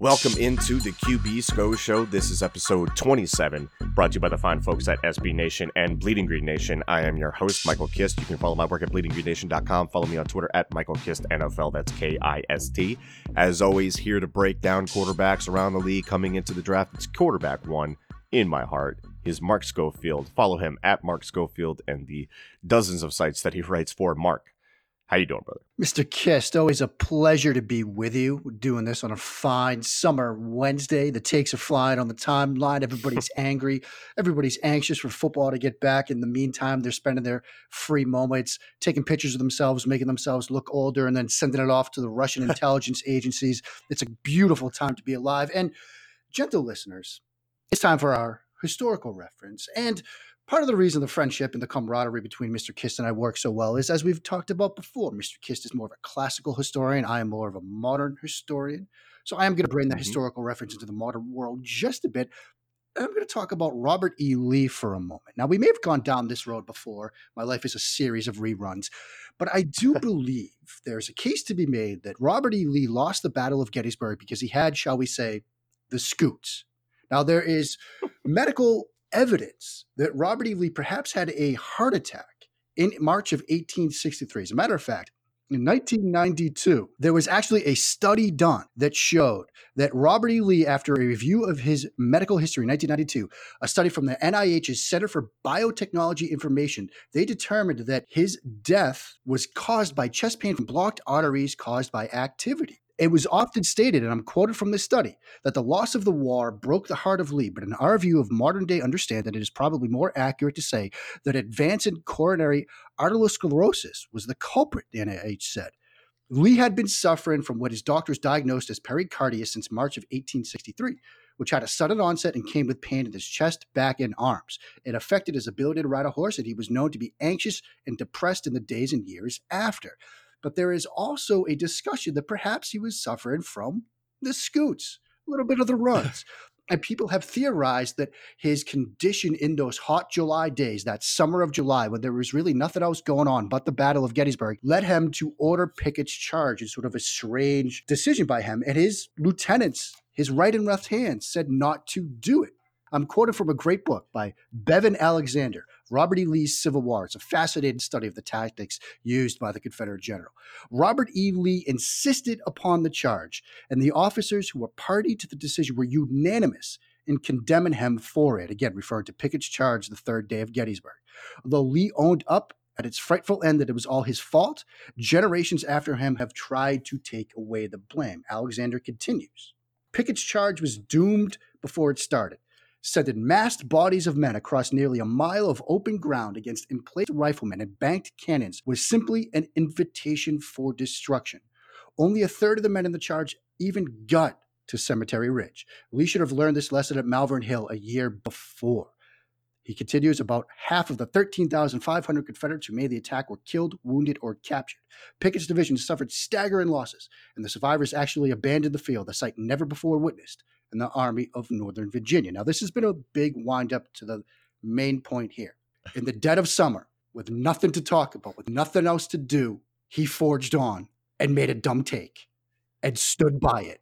Welcome into the QB SCO Show. This is episode 27, brought to you by the fine folks at SB Nation and Bleeding Green Nation. I am your host, Michael Kist. You can follow my work at bleedinggreennation.com. Follow me on Twitter at Michael Kist NFL. That's K I S T. As always, here to break down quarterbacks around the league coming into the draft. It's quarterback one in my heart is Mark Schofield. Follow him at Mark Schofield and the dozens of sites that he writes for. Mark, how you doing, brother? Mr. Kist, always a pleasure to be with you. We're doing this on a fine summer Wednesday. The takes are flying on the timeline. Everybody's angry. Everybody's anxious for football to get back. In the meantime, they're spending their free moments taking pictures of themselves, making themselves look older, and then sending it off to the Russian intelligence agencies. It's a beautiful time to be alive. And gentle listeners, it's time for our historical reference. And Part of the reason the friendship and the camaraderie between Mr. Kist and I work so well is, as we've talked about before, Mr. Kist is more of a classical historian. I am more of a modern historian. So I am going to bring the mm-hmm. historical reference into the modern world just a bit. I'm going to talk about Robert E. Lee for a moment. Now, we may have gone down this road before. My life is a series of reruns. But I do believe there's a case to be made that Robert E. Lee lost the Battle of Gettysburg because he had, shall we say, the scoots. Now, there is medical evidence that Robert E. Lee perhaps had a heart attack in March of 1863. As a matter of fact, in 1992, there was actually a study done that showed that Robert E. Lee, after a review of his medical history in 1992, a study from the NIH's Center for Biotechnology Information, they determined that his death was caused by chest pain from blocked arteries caused by activity. It was often stated, and I'm quoted from this study, that the loss of the war broke the heart of Lee. But in our view of modern day understanding, it is probably more accurate to say that advance in coronary arteriosclerosis was the culprit, the NIH said. Lee had been suffering from what his doctors diagnosed as pericarditis since March of 1863, which had a sudden onset and came with pain in his chest, back, and arms. It affected his ability to ride a horse, and he was known to be anxious and depressed in the days and years after. But there is also a discussion that perhaps he was suffering from the scoots, a little bit of the runs. and people have theorized that his condition in those hot July days, that summer of July, when there was really nothing else going on but the Battle of Gettysburg, led him to order Pickett's charge. It's sort of a strange decision by him. And his lieutenants, his right and left hands, said not to do it. I'm quoted from a great book by Bevin Alexander, Robert E. Lee's Civil War. It's a fascinating study of the tactics used by the Confederate general. Robert E. Lee insisted upon the charge, and the officers who were party to the decision were unanimous in condemning him for it. Again, referring to Pickett's charge the third day of Gettysburg. Although Lee owned up at its frightful end that it was all his fault, generations after him have tried to take away the blame. Alexander continues. Pickett's charge was doomed before it started sending massed bodies of men across nearly a mile of open ground against emplaced riflemen and banked cannons was simply an invitation for destruction. Only a third of the men in the charge even got to Cemetery Ridge. Lee should have learned this lesson at Malvern Hill a year before. He continues about half of the 13,500 Confederates who made the attack were killed, wounded, or captured. Pickett's division suffered staggering losses, and the survivors actually abandoned the field, a sight never before witnessed in the Army of Northern Virginia. Now, this has been a big windup to the main point here. In the dead of summer, with nothing to talk about, with nothing else to do, he forged on and made a dumb take and stood by it.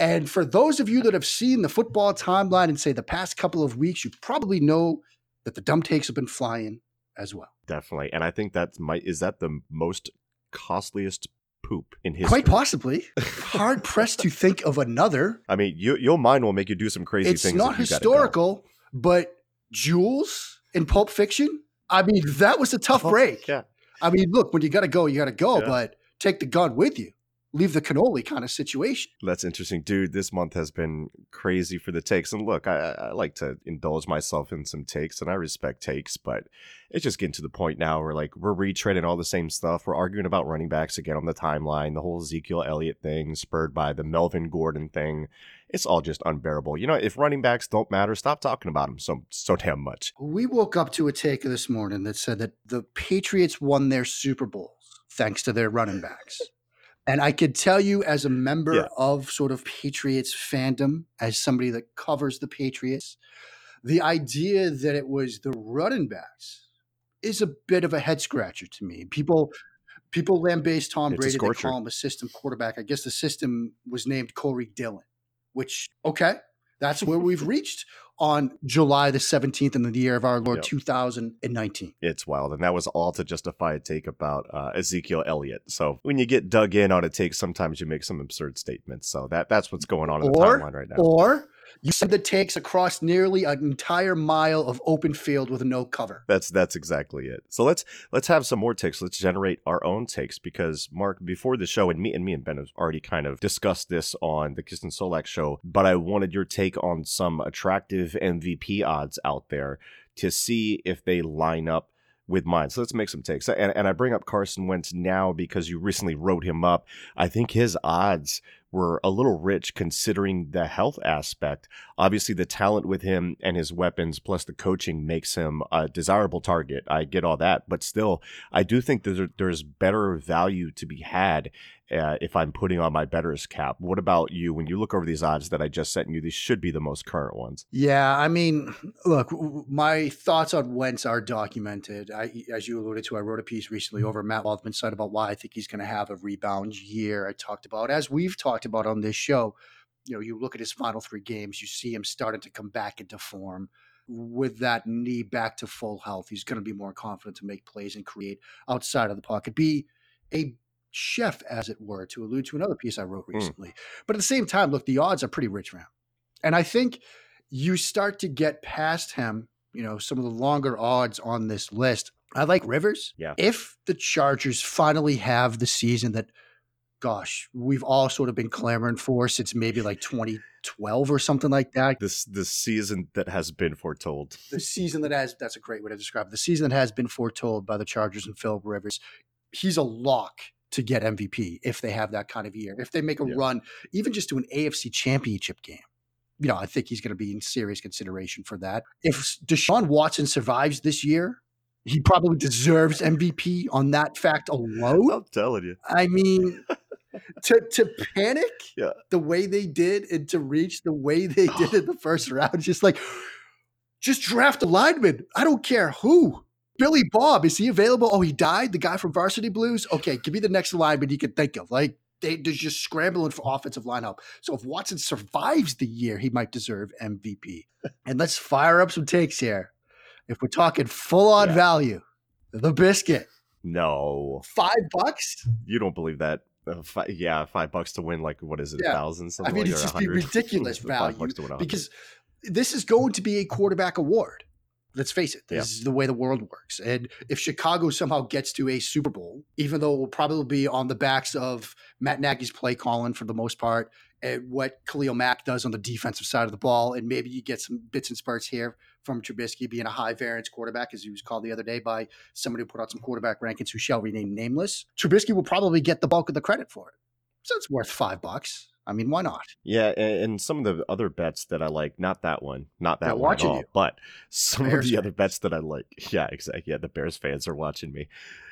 and for those of you that have seen the football timeline and say the past couple of weeks, you probably know that the dumb takes have been flying as well. Definitely. And I think that's my is that the most costliest poop in history. Quite possibly. Hard pressed to think of another. I mean, you, your mind will make you do some crazy it's things. It's not historical, but Jules in Pulp Fiction. I mean, that was a tough oh, break. Yeah. I mean, look, when you got to go, you got to go, yeah. but take the gun with you. Leave the cannoli kind of situation. That's interesting, dude. This month has been crazy for the takes. And look, I, I like to indulge myself in some takes, and I respect takes, but it's just getting to the point now where like we're retreading all the same stuff. We're arguing about running backs again on the timeline, the whole Ezekiel Elliott thing, spurred by the Melvin Gordon thing. It's all just unbearable. You know, if running backs don't matter, stop talking about them so so damn much. We woke up to a take this morning that said that the Patriots won their Super Bowls thanks to their running backs. And I could tell you, as a member Yeah. of sort of Patriots fandom, as somebody that covers the Patriots, the idea that it was the running backs is a bit of a head scratcher to me. People people lambaste Tom It's Brady, they call him a system quarterback. I guess the system was named Corey Dillon, which okay, that's where we've reached on July the 17th in the year of our Lord Yep. 2019. It's wild. And that was all to justify a take about uh, Ezekiel Elliott. So when you get dug in on a take, sometimes you make some absurd statements. So that that's what's going on in the timeline right now. Or you said the takes across nearly an entire mile of open field with no cover. That's that's exactly it. So let's let's have some more takes. Let's generate our own takes because Mark, before the show, and me and me and Ben have already kind of discussed this on the Kist and Solak show, but I wanted your take on some attractive MVP odds out there to see if they line up with mine. So let's make some takes. And, and I bring up Carson Wentz now because you recently wrote him up. I think his odds were a little rich considering the health aspect. Obviously, the talent with him and his weapons, plus the coaching, makes him a desirable target. I get all that, but still, I do think that there's better value to be had uh, if I'm putting on my better's cap. What about you? When you look over these odds that I just sent you, these should be the most current ones. Yeah, I mean, look, my thoughts on Wentz are documented. I, as you alluded to, I wrote a piece recently over Matt Waldman's site about why I think he's going to have a rebound year. I talked about, as we've talked about on this show, you know, you look at his final three games, you see him starting to come back into form. With that knee back to full health, he's going to be more confident to make plays and create outside of the pocket, be a chef, as it were, to allude to another piece I wrote Mm. recently. But at the same time, look, the odds are pretty rich him. And I think you start to get past him, you know, some of the longer odds on this list. I like Rivers. Yeah. If the Chargers finally have the season that, gosh, we've all sort of been clamoring for since maybe like 2012 or something like that. This this season that has been foretold. The season that has, that's a great way to describe it. The season that has been foretold by the Chargers and Philip Rivers. He's a lock to get MVP if they have that kind of year. If they make a Yeah. run, even just to an AFC championship game, you know, I think he's going to be in serious consideration for that. If Deshaun Watson survives this year, he probably deserves MVP on that fact alone. I'm telling you. I mean, to to panic Yeah. the way they did and to reach the way they did in the first round, just like just draft a lineman. I don't care who. Billy Bob, is he available? Oh, he died. The guy from Varsity Blues. Okay, give me the next lineman you can think of. Like they, they're just scrambling for offensive lineup. So if Watson survives the year, he might deserve MVP. and let's fire up some takes here. If we're talking full on Yeah. value, the biscuit, No, five bucks. you don't believe that. Uh, fi- yeah, five bucks to win like what is it, a Yeah. thousand? I Something mean, like, it's just be 100? ridiculous Five value bucks to win because this is going to be a quarterback award. Let's face it, this Yeah. is the way the world works. And if Chicago somehow gets to a Super Bowl, even though it will probably be on the backs of Matt Nagy's play calling for the most part, and what Khalil Mack does on the defensive side of the ball, and maybe you get some bits and spurts here from Trubisky being a high variance quarterback, as he was called the other day by somebody who put out some quarterback rankings who shall remain nameless. Trubisky will probably get the bulk of the credit for it. So it's worth five bucks. I mean, why not? Yeah, and, some of the other bets that I like, not that one, not that They're one at all, you. but some Bears of the other bets that I like. Yeah, exactly. Yeah, the Bears fans are watching me.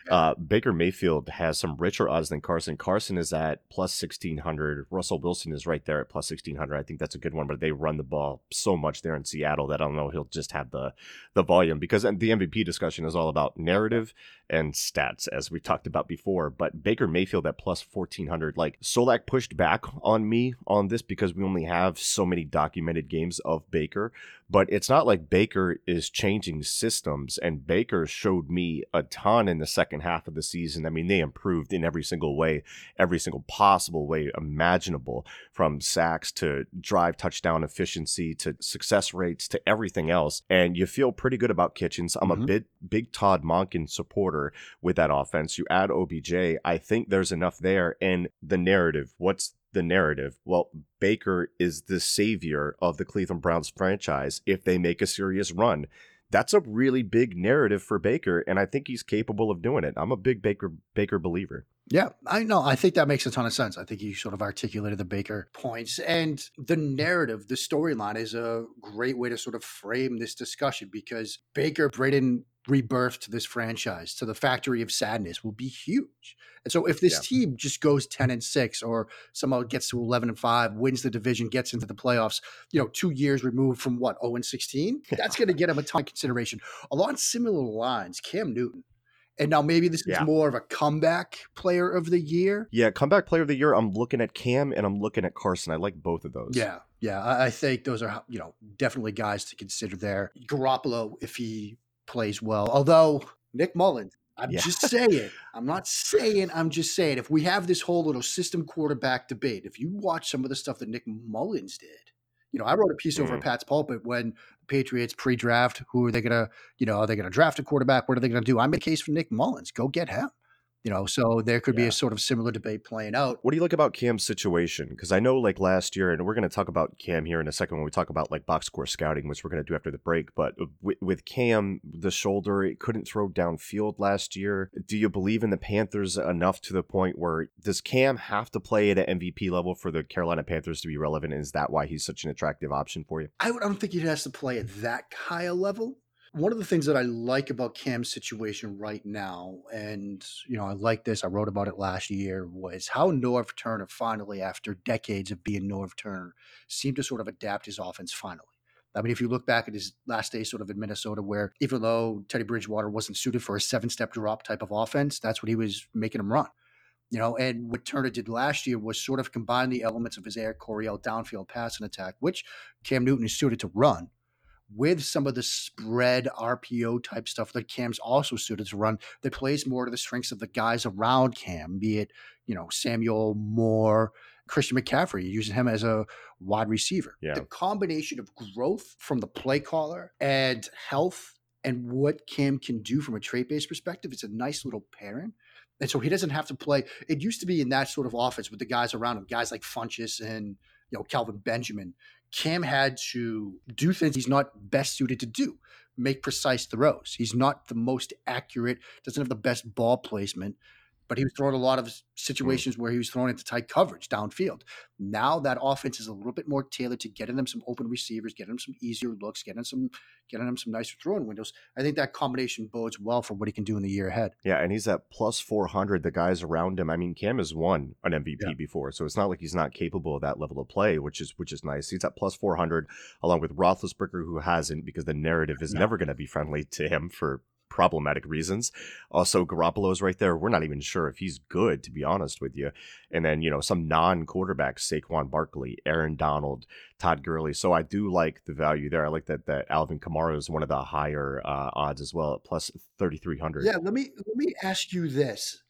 Uh, Baker Mayfield has some richer odds than Carson. Carson is at plus 1600. Russell Wilson is right there at plus 1600. I think that's a good one, but they run the ball so much there in Seattle that I don't know he'll just have the the volume because the MVP discussion is all about narrative and stats as we talked about before. But Baker Mayfield at plus 1400, like Solak pushed back on me on this because we only have so many documented games of Baker, but it's not like Baker is changing systems and Baker showed me a ton in the second half of the season. I mean, they improved in every single way, every single possible way imaginable, from sacks to drive touchdown efficiency to success rates to everything else. And you feel pretty good about Kitchens. I'm mm-hmm. a big, big Todd Monken supporter with that offense. You add OBJ, I think there's enough there. And the narrative, what's the narrative. Well, Baker is the savior of the Cleveland Browns franchise if they make a serious run. That's a really big narrative for Baker, and I think he's capable of doing it. I'm a big Baker Baker believer. Yeah, I know. I think that makes a ton of sense. I think you sort of articulated the Baker points and the narrative, the storyline is a great way to sort of frame this discussion because Baker, Braden rebirth to this franchise, to the factory of sadness will be huge. And so if this yeah. team just goes 10 and 6 or somehow gets to 11 and 5, wins the division, gets into the playoffs, you know, 2 years removed from what, 0 and 16, that's going to get him a ton of consideration. Along similar lines, Cam Newton and now maybe this is yeah. more of a comeback player of the year. Yeah, comeback player of the year. I'm looking at Cam and I'm looking at Carson. I like both of those. Yeah, yeah. I, I think those are you know definitely guys to consider there. Garoppolo, if he plays well, although Nick Mullens, I'm yeah. just saying. I'm not saying. I'm just saying. If we have this whole little system quarterback debate, if you watch some of the stuff that Nick Mullens did, you know, I wrote a piece mm-hmm. over at Pat's Pulpit when Patriots pre-draft. Who are they going to, you know, are they going to draft a quarterback? What are they going to do? I made a case for Nick Mullens. Go get him. You know, so there could yeah. be a sort of similar debate playing out. What do you like about Cam's situation? Because I know, like last year, and we're going to talk about Cam here in a second when we talk about like box score scouting, which we're going to do after the break. But uh, with, with Cam, the shoulder, it couldn't throw downfield last year. Do you believe in the Panthers enough to the point where does Cam have to play at an MVP level for the Carolina Panthers to be relevant? And is that why he's such an attractive option for you? I don't think he has to play at that high a level. One of the things that I like about Cam's situation right now, and you know, I like this, I wrote about it last year, was how Norv Turner finally, after decades of being Norv Turner, seemed to sort of adapt his offense finally. I mean, if you look back at his last day sort of in Minnesota, where even though Teddy Bridgewater wasn't suited for a seven step drop type of offense, that's what he was making him run. You know, and what Turner did last year was sort of combine the elements of his Air Coryell downfield passing attack, which Cam Newton is suited to run, with some of the spread RPO type stuff that Cam's also suited to run that plays more to the strengths of the guys around Cam, be it, you know, Samuel Moore, Christian McCaffrey, using him as a wide receiver. Yeah. The combination of growth from the play caller and health and what Cam can do from a trait based perspective, it's a nice little pairing. And so he doesn't have to play. It used to be in that sort of offense with the guys around him, guys like Funchess and you know Kelvin Benjamin Cam had to do things he's not best suited to do, make precise throws. He's not the most accurate, doesn't have the best ball placement but he was throwing a lot of mm. situations where he was throwing into tight coverage downfield. Now that offense is a little bit more tailored to getting them some open receivers, getting them some easier looks, getting some getting them some nicer throwing windows. I think that combination bodes well for what he can do in the year ahead. Yeah, and he's at plus four hundred. The guys around him. I mean, Cam has won an MVP yeah. before, so it's not like he's not capable of that level of play, which is which is nice. He's at plus four hundred, along with Roethlisberger, who hasn't, because the narrative is no. never going to be friendly to him for problematic reasons. Also, Garoppolo is right there. We're not even sure if he's good, to be honest with you. And then, you know, some non quarterbacks, Saquon Barkley, Aaron Donald, Todd Gurley. So I do like the value there. I like that that Alvin Kamara is one of the higher uh, odds as well, plus 3,300. Yeah, let me let me ask you this.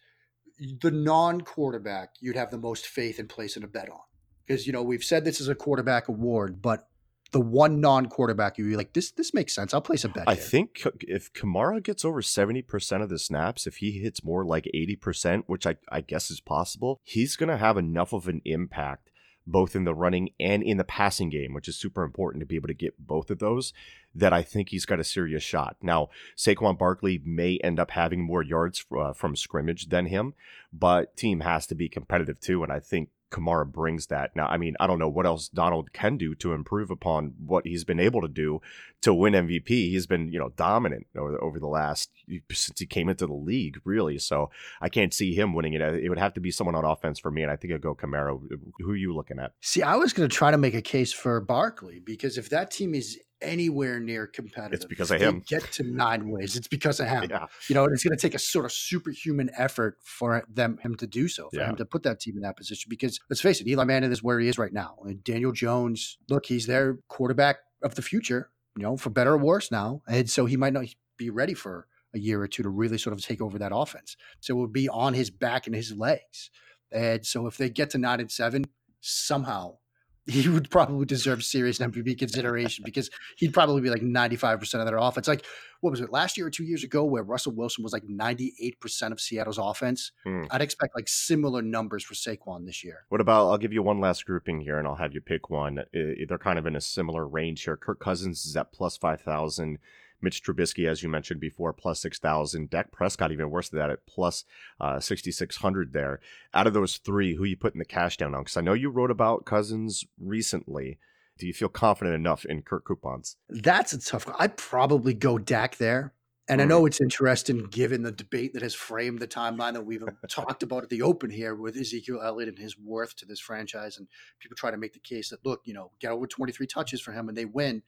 The non quarterback you'd have the most faith in placing a bet on. Because, you know, we've said this is a quarterback award, but the one non-quarterback you like this this makes sense. I'll place a bet. I here. think if Kamara gets over 70% of the snaps, if he hits more like 80%, which I, I guess is possible, he's gonna have enough of an impact both in the running and in the passing game, which is super important to be able to get both of those, that I think he's got a serious shot. Now, Saquon Barkley may end up having more yards uh, from scrimmage than him, but team has to be competitive too. And I think Kamara brings that. Now, I mean, I don't know what else Donald can do to improve upon what he's been able to do to win MVP. He's been, you know, dominant over, over the last since he came into the league, really. So I can't see him winning it. Uh, it would have to be someone on offense for me, and I think I'd go Kamara. Who are you looking at? See, I was going to try to make a case for Barkley because if that team is anywhere near competitive. It's because of him. Get to nine ways. It's because of him. Yeah. You know, it's going to take a sort of superhuman effort for them him to do so, for yeah. him to put that team in that position. Because let's face it, Eli Manning is where he is right now. And Daniel Jones, look, he's their quarterback of the future. You know, for better or worse now, and so he might not be ready for a year or two to really sort of take over that offense. So it would be on his back and his legs. And so if they get to nine and seven, somehow he would probably deserve serious MVP consideration because he'd probably be like 95% of their offense. Like, what was it, last year or two years ago, where Russell Wilson was like 98% of Seattle's offense? Hmm. I'd expect like similar numbers for Saquon this year. What about, I'll give you one last grouping here and I'll have you pick one. They're kind of in a similar range here. Kirk Cousins is at plus 5,000. Mitch Trubisky, as you mentioned before, plus 6,000. Dak Prescott, even worse than that, at plus, uh, 6,600 there. Out of those three, who you putting the cash down on? Because I know you wrote about Cousins recently. Do you feel confident enough in Kirk coupons? That's a tough. I'd probably go Dak there. And I know it's interesting given the debate that has framed the timeline that we've talked about at the open here with Ezekiel Elliott and his worth to this franchise. And people try to make the case that, look, you know, get over 23 touches for him and they win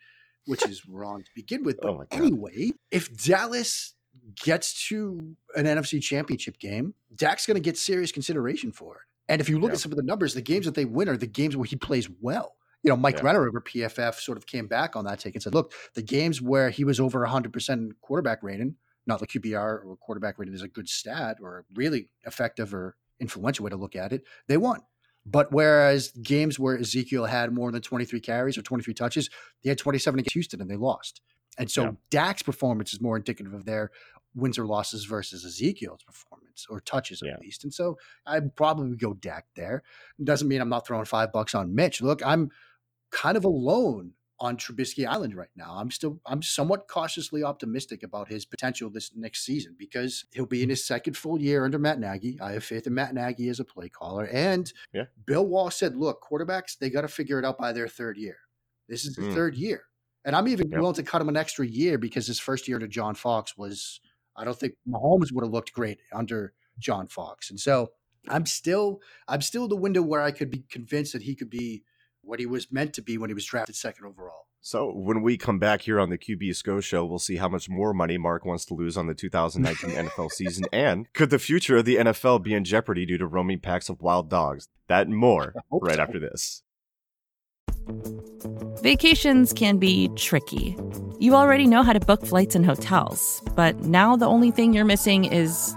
which is wrong to begin with. But oh anyway, if Dallas gets to an NFC championship game, Dak's going to get serious consideration for it. And if you look yeah. at some of the numbers, the games that they win are the games where he plays well. You know, Mike yeah. Renner over PFF sort of came back on that take and said, look, the games where he was over 100% quarterback rating, not the QBR or quarterback rating is a good stat or a really effective or influential way to look at it, they won. But whereas games where Ezekiel had more than 23 carries or 23 touches, they had 27 against Houston and they lost. And so yeah. Dak's performance is more indicative of their wins or losses versus Ezekiel's performance or touches yeah. at least. And so I'd probably go Dak there. Doesn't mean I'm not throwing five bucks on Mitch. Look, I'm kind of alone on Trubisky Island right now. I'm still I'm somewhat cautiously optimistic about his potential this next season because he'll be in his second full year under Matt Nagy. I have faith in Matt Nagy as a play caller. And yeah. Bill Walsh said, look, quarterbacks, they got to figure it out by their third year. This is the mm. third year. And I'm even yep. willing to cut him an extra year because his first year to John Fox was I don't think Mahomes would have looked great under John Fox. And so I'm still I'm still the window where I could be convinced that he could be what he was meant to be when he was drafted second overall. So when we come back here on the QB SCO show, we'll see how much more money Mark wants to lose on the 2019 NFL season, and could the future of the NFL be in jeopardy due to roaming packs of wild dogs? That and more right so. after this. Vacations can be tricky. You already know how to book flights and hotels, but now the only thing you're missing is,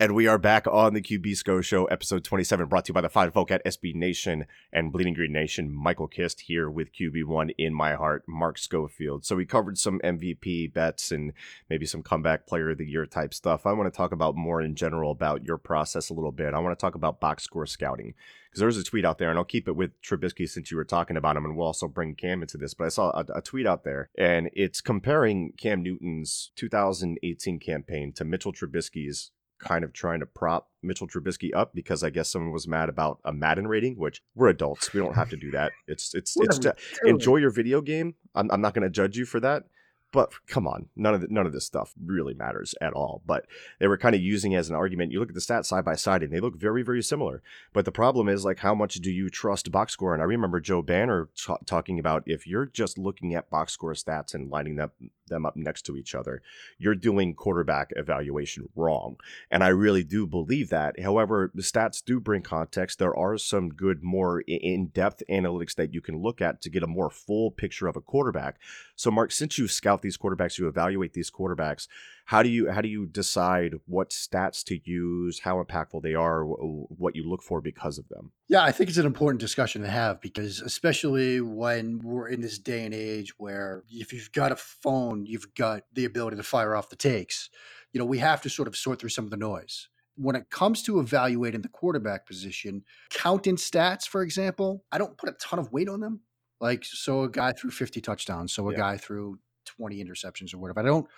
And we are back on the QB SCO Show, episode 27, brought to you by the fine folk at SB Nation and Bleeding Green Nation. Michael Kist here with QB1 in my heart, Mark Schofield. So we covered some MVP bets and maybe some comeback player of the year type stuff. I want to talk about more in general about your process a little bit. I want to talk about box score scouting because there's a tweet out there, and I'll keep it with Trubisky since you were talking about him, and we'll also bring Cam into this. But I saw a, a tweet out there, and it's comparing Cam Newton's 2018 campaign to Mitchell Trubisky's kind of trying to prop Mitchell Trubisky up because I guess someone was mad about a Madden rating, which we're adults. We don't have to do that. It's it's it's to enjoy your video game. I'm, I'm not going to judge you for that. But come on, none of the, none of this stuff really matters at all. But they were kind of using as an argument. You look at the stats side by side, and they look very very similar. But the problem is like how much do you trust box score? And I remember Joe Banner t- talking about if you're just looking at box score stats and lining them them up next to each other, you're doing quarterback evaluation wrong. And I really do believe that. However, the stats do bring context. There are some good, more in depth analytics that you can look at to get a more full picture of a quarterback. So, Mark, since you scout these quarterbacks, you evaluate these quarterbacks, how do you how do you decide what stats to use, how impactful they are, what you look for because of them? Yeah, I think it's an important discussion to have because especially when we're in this day and age where if you've got a phone, you've got the ability to fire off the takes. You know, we have to sort of sort through some of the noise. When it comes to evaluating the quarterback position, counting stats, for example, I don't put a ton of weight on them. Like, so a guy threw 50 touchdowns, so a yeah. guy threw 20 interceptions or whatever. I don't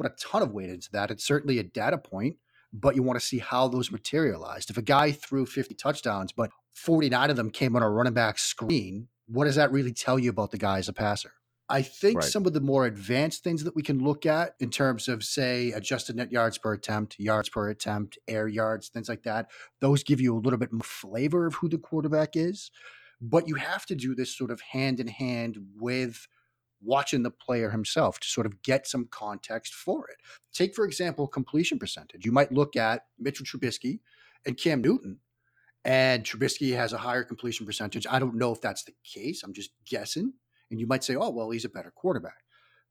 put a ton of weight into that. It's certainly a data point, but you want to see how those materialized. If a guy threw 50 touchdowns, but 49 of them came on a running back screen, what does that really tell you about the guy as a passer? I think right. some of the more advanced things that we can look at in terms of, say, adjusted net yards per attempt, yards per attempt, air yards, things like that, those give you a little bit more flavor of who the quarterback is. But you have to do this sort of hand in hand with watching the player himself to sort of get some context for it. Take, for example, completion percentage. You might look at Mitchell Trubisky and Cam Newton, and Trubisky has a higher completion percentage. I don't know if that's the case. I'm just guessing. And you might say, oh, well, he's a better quarterback.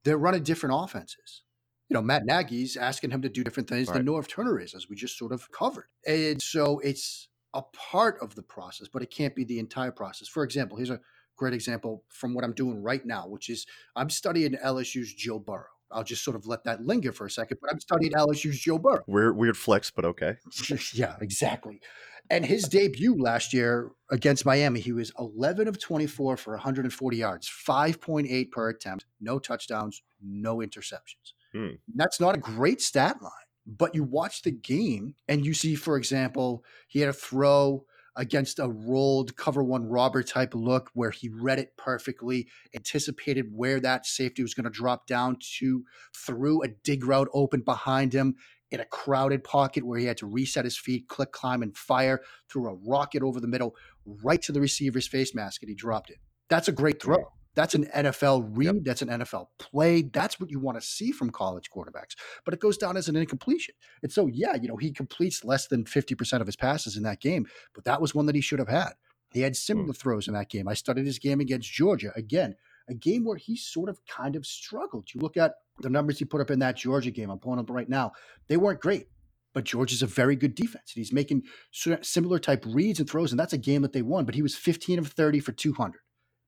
They're running different offenses. You know, Matt Nagy's asking him to do different things right. than Norv Turner is, as we just sort of covered. And so it's a part of the process, but it can't be the entire process. For example, here's a great example from what I'm doing right now, which is I'm studying LSU's Joe Burrow. I'll just sort of let that linger for a second, but I'm studying LSU's Joe Burrow. Weird, weird flex, but okay. yeah, exactly. And his debut last year against Miami, he was 11 of 24 for 140 yards, 5.8 per attempt, no touchdowns, no interceptions. Hmm. That's not a great stat line, but you watch the game and you see, for example, he had a throw against a rolled cover one robber type look where he read it perfectly, anticipated where that safety was going to drop down to, threw a dig route open behind him in a crowded pocket where he had to reset his feet, click, climb, and fire, threw a rocket over the middle right to the receiver's face mask, and he dropped it. That's a great throw. That's an NFL read. Yep. That's an NFL play. That's what you want to see from college quarterbacks. But it goes down as an incompletion. And so, yeah, you know, he completes less than 50% of his passes in that game, but that was one that he should have had. He had similar mm. throws in that game. I studied his game against Georgia. Again, a game where he sort of kind of struggled. You look at the numbers he put up in that Georgia game. I'm pulling up right now. They weren't great, but Georgia's a very good defense. And he's making similar type reads and throws, and that's a game that they won. But he was 15 of 30 for 200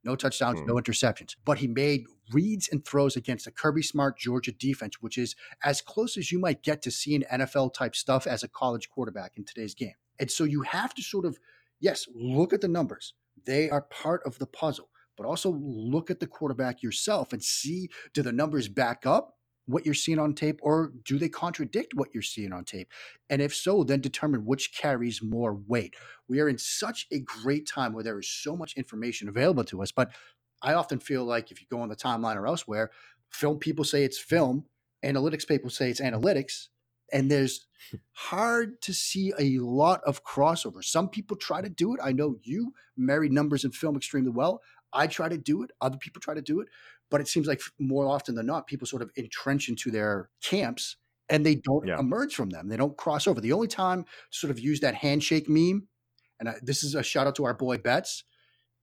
no touchdowns, mm. no interceptions. But he made reads and throws against a Kirby Smart Georgia defense, which is as close as you might get to seeing NFL type stuff as a college quarterback in today's game. And so you have to sort of, yes, look at the numbers. They are part of the puzzle, but also look at the quarterback yourself and see do the numbers back up what you're seeing on tape or do they contradict what you're seeing on tape? And if so, then determine which carries more weight. We are in such a great time where there is so much information available to us, but I often feel like if you go on the timeline or elsewhere, film people say it's film, analytics people say it's analytics, and there's hard to see a lot of crossover. Some people try to do it. I know you marry numbers and film extremely well. I try to do it. Other people try to do it. But it seems like more often than not, people sort of entrench into their camps and they don't yeah. emerge from them. They don't cross over. The only time to sort of use that handshake meme, and I, this is a shout out to our boy Betts,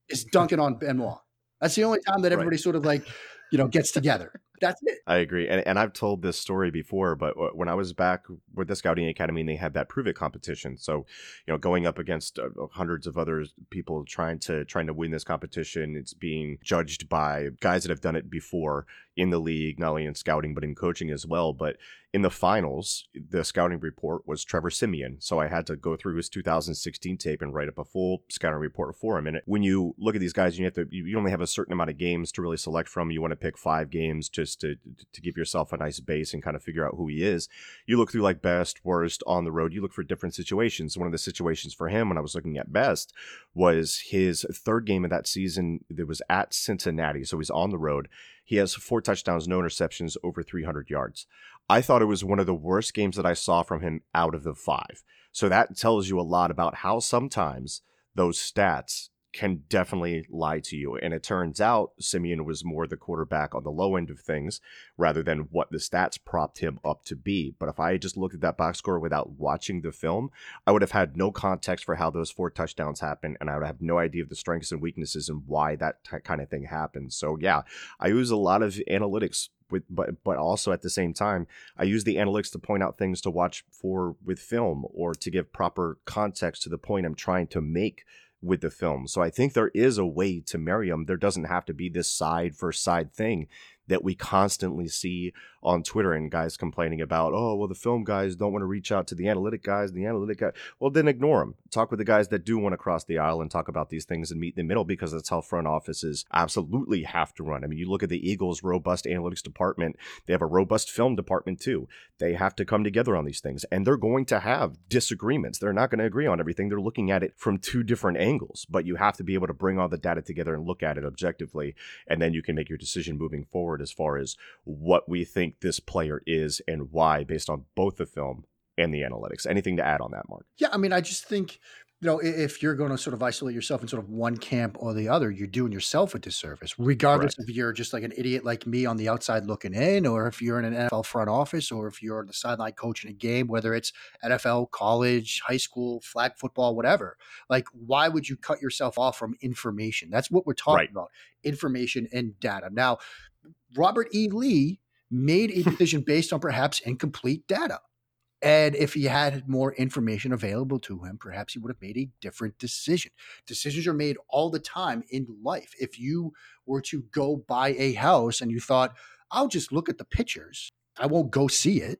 is dunking on Benoit. That's the only time that everybody right. sort of like, you know, gets together. That's it. I agree. And, and I've told this story before, but when I was back with the Scouting Academy, and they had that Prove It competition. So, you know, going up against uh, hundreds of other people trying to trying to win this competition, it's being judged by guys that have done it before in the league, not only in scouting but in coaching as well. But in the finals, the scouting report was Trevor Siemian. So I had to go through his 2016 tape and write up a full scouting report for him. And when you look at these guys, you have to you only have a certain amount of games to really select from. You want to pick five games just to to give yourself a nice base and kind of figure out who he is. You look through like best, worst, on the road. You look for different situations. One of the situations for him when I was looking at best was his third game of that season. That was at Cincinnati, so he's on the road. He has four touchdowns, no interceptions, over 300 yards. I thought it was one of the worst games that I saw from him out of the five. So that tells you a lot about how sometimes those stats can definitely lie to you. And it turns out Siemian was more the quarterback on the low end of things rather than what the stats propped him up to be. But if I just looked at that box score without watching the film, I would have had no context for how those four touchdowns happened. And I would have no idea of the strengths and weaknesses and why that t- kind of thing happened. So, yeah, I use a lot of analytics with but but also at the same time, I use the analytics to point out things to watch for with film or to give proper context to the point I'm trying to make with the film. So I think there is a way to marry them. There doesn't have to be this side for side thing that we constantly see on Twitter and guys complaining about, oh, well, the film guys don't want to reach out to the analytic guys, the analytic guy. Well, then ignore them. Talk with the guys that do want to cross the aisle and talk about these things and meet in the middle because that's how front offices absolutely have to run. I mean, you look at the Eagles' robust analytics department, they have a robust film department too. They have to come together on these things and they're going to have disagreements. They're not going to agree on everything. They're looking at it from two different angles, but you have to be able to bring all the data together and look at it objectively. And then you can make your decision moving forward as far as what we think this player is and why based on both the film and the analytics. Anything to add on that, Mark? Yeah, I mean, I just think you know if you're going to sort of isolate yourself in sort of one camp or the other, you're doing yourself a disservice, regardless Correct. if you're just like an idiot like me on the outside looking in, or if you're in an NFL front office, or if you're on the sideline coaching a game, whether it's NFL, college, high school, flag football, whatever. Like, why would you cut yourself off from information? That's what we're talking right. about: information and data. Now, Robert E. Lee made a decision based on perhaps incomplete data. And if he had more information available to him, perhaps he would have made a different decision. Decisions are made all the time in life. If you were to go buy a house and you thought, I'll just look at the pictures, I won't go see it,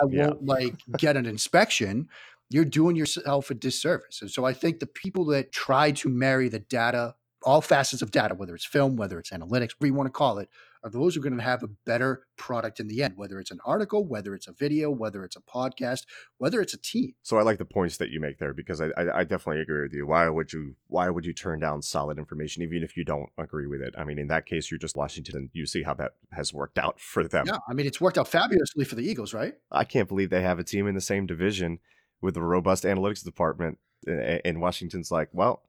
I yeah. won't like get an inspection, you're doing yourself a disservice. And so I think the people that try to marry the data, all facets of data, whether it's film, whether it's analytics, whatever you want to call it, are those who are going to have a better product in the end, whether it's an article, whether it's a video, whether it's a podcast, whether it's a team. So I like the points that you make there because I, I, I definitely agree with you. Why would you why would you turn down solid information even if you don't agree with it? I mean, in that case, you're just Washington. And you see how that has worked out for them. Yeah, I mean, it's worked out fabulously for the Eagles, right? I can't believe they have a team in the same division with a robust analytics department, and Washington's like, well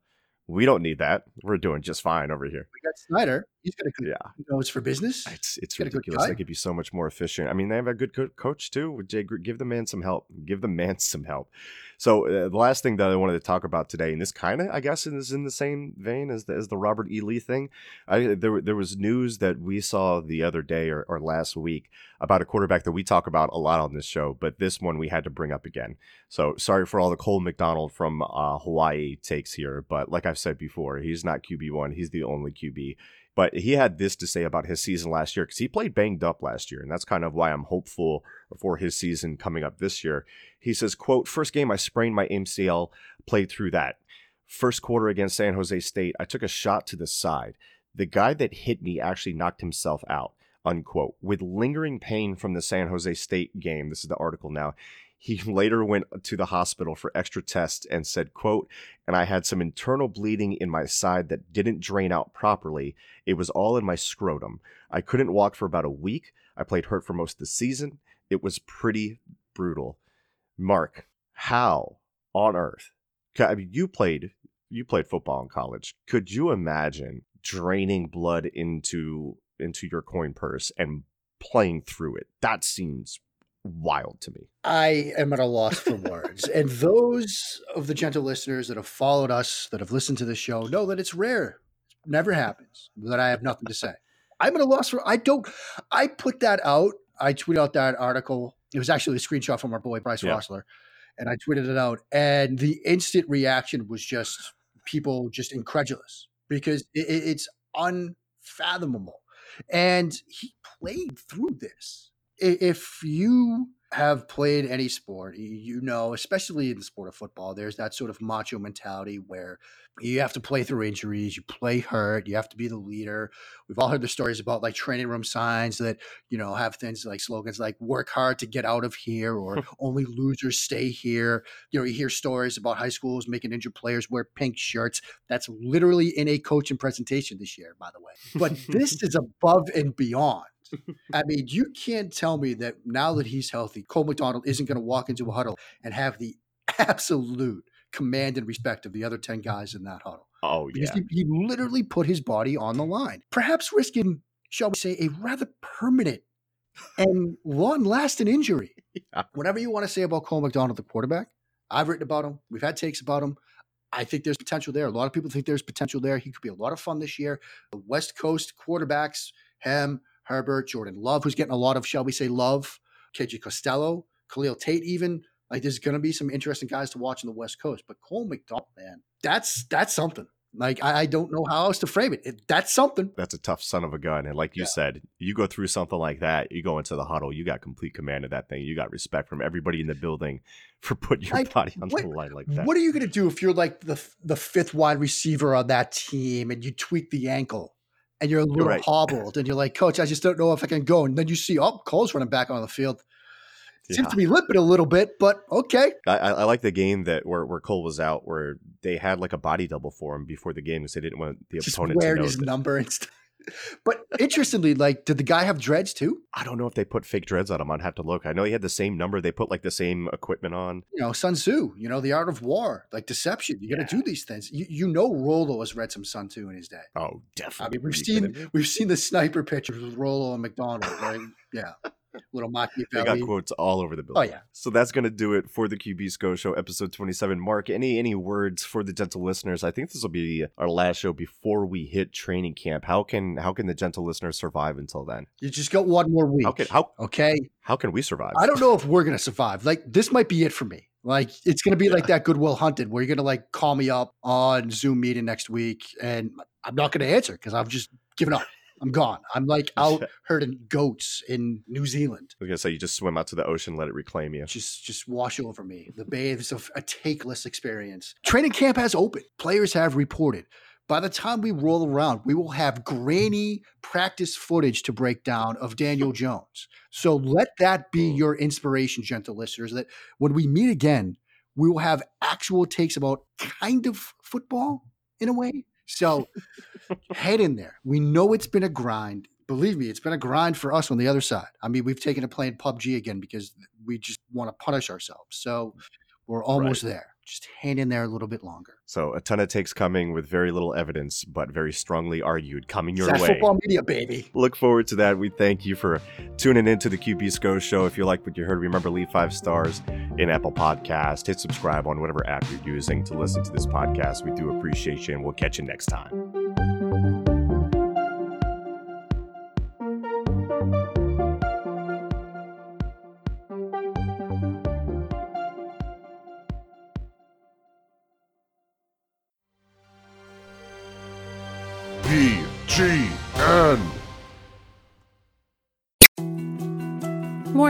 we don't need that. We're doing just fine over here. We got Snyder. He's got a good, yeah. It's for business. It's it's ridiculous. They could be so much more efficient. I mean, they have a good co- coach too. With Jay, give the man some help. Give the man some help. So uh, the last thing that I wanted to talk about today, and this kind of, I guess, is in the same vein as the, as the Robert E. Lee thing. I, there there was news that we saw the other day or, or last week about a quarterback that we talk about a lot on this show, but this one we had to bring up again. So sorry for all the Cole McDonald from uh, Hawaii takes here, but like I've said before, he's not QB one. He's the only QB. But he had this to say about his season last year because he played banged up last year, and that's kind of why I'm hopeful for his season coming up this year. He says, "quote First game I sprained my MCL, played through that. First quarter against San Jose State, I took a shot to the side. The guy that hit me actually knocked himself out." Unquote. With lingering pain from the San Jose State game, this is the article now. He later went to the hospital for extra tests and said, quote, and I had some internal bleeding in my side that didn't drain out properly. It was all in my scrotum. I couldn't walk for about a week. I played hurt for most of the season. It was pretty brutal. Mark, how on earth? I mean, you played you played football in college. Could you imagine draining blood into into your coin purse and playing through it? That seems wild to me. I am at a loss for words. and those of the gentle listeners that have followed us, that have listened to the show, know that it's rare. It never happens that I have nothing to say. I'm at a loss for I don't I put that out. I tweeted out that article. It was actually a screenshot from our boy Bryce yeah. Rossler. And I tweeted it out. And the instant reaction was just people just incredulous because it, it's unfathomable. And he played through this if you have played any sport, you know, especially in the sport of football, there's that sort of macho mentality where you have to play through injuries, you play hurt, you have to be the leader. We've all heard the stories about like training room signs that, you know, have things like slogans like work hard to get out of here or only losers stay here. You know, you hear stories about high schools making injured players wear pink shirts. That's literally in a coaching presentation this year, by the way. But this is above and beyond I mean, you can't tell me that now that he's healthy, Cole McDonald isn't going to walk into a huddle and have the absolute command and respect of the other 10 guys in that huddle. Oh, because yeah. He, he literally put his body on the line, perhaps risking, shall we say, a rather permanent and long lasting injury. Yeah. Whatever you want to say about Cole McDonald, the quarterback, I've written about him. We've had takes about him. I think there's potential there. A lot of people think there's potential there. He could be a lot of fun this year. The West Coast quarterbacks, him, Herbert, Jordan Love, who's getting a lot of, shall we say, love, KJ Costello, Khalil Tate, even. Like there's going to be some interesting guys to watch in the West Coast. But Cole McDonald, man, that's that's something. Like I, I, don't know how else to frame it. it. That's something. That's a tough son of a gun. And like you yeah. said, you go through something like that, you go into the huddle, you got complete command of that thing. You got respect from everybody in the building for putting your like, body on what, the line like that. What are you gonna do if you're like the the fifth wide receiver on that team and you tweak the ankle? And you're a little right. hobbled, and you're like, Coach, I just don't know if I can go. And then you see, oh, Cole's running back on the field Seems yeah. to be limping a little bit, but okay. I, I, like the game that where, where Cole was out, where they had like a body double for him before the game because they didn't want the Just opponent to know his that. number and stuff. But interestingly, like, did the guy have dreads too? I don't know if they put fake dreads on him. I'd have to look. I know he had the same number. They put like the same equipment on. You know, Sun Tzu. You know, the art of war, like deception. You got to do these things. You, you know, Rolo has read some Sun Tzu in his day. Oh, definitely. I mean, we've seen we've seen the sniper pictures with Rolo and McDonald, right? yeah little Machiavelli. They got quotes all over the oh, building. Oh yeah. So that's gonna do it for the QB SCO Show, episode twenty-seven. Mark, any any words for the gentle listeners? I think this will be our last show before we hit training camp. How can how can the gentle listeners survive until then? You just got one more week. How can how okay? How can we survive? I don't know if we're gonna survive. Like this might be it for me. Like it's gonna be yeah. like that Good Will Hunting, where you're gonna like call me up on Zoom meeting next week, and I'm not gonna answer because I've just given up. I'm gone. I'm like out herding goats in New Zealand. I was gonna say you just swim out to the ocean, let it reclaim you. Just just wash over me. The bathes of a takeless experience. Training camp has opened. Players have reported. By the time we roll around, we will have grainy practice footage to break down of Daniel Jones. So let that be your inspiration, gentle listeners, that when we meet again, we will have actual takes about kind of football in a way. So head in there. We know it's been a grind. Believe me, it's been a grind for us on the other side. I mean, we've taken to playing PUBG again because we just want to punish ourselves. So we're almost right. there. Just hang in there a little bit longer. So a ton of takes coming with very little evidence, but very strongly argued coming your That's way. Football media, baby. Look forward to that. We thank you for tuning into the QB SCO show. If you like what you heard, remember leave five stars in Apple Podcast. Hit subscribe on whatever app you're using to listen to this podcast. We do appreciate you, and we'll catch you next time.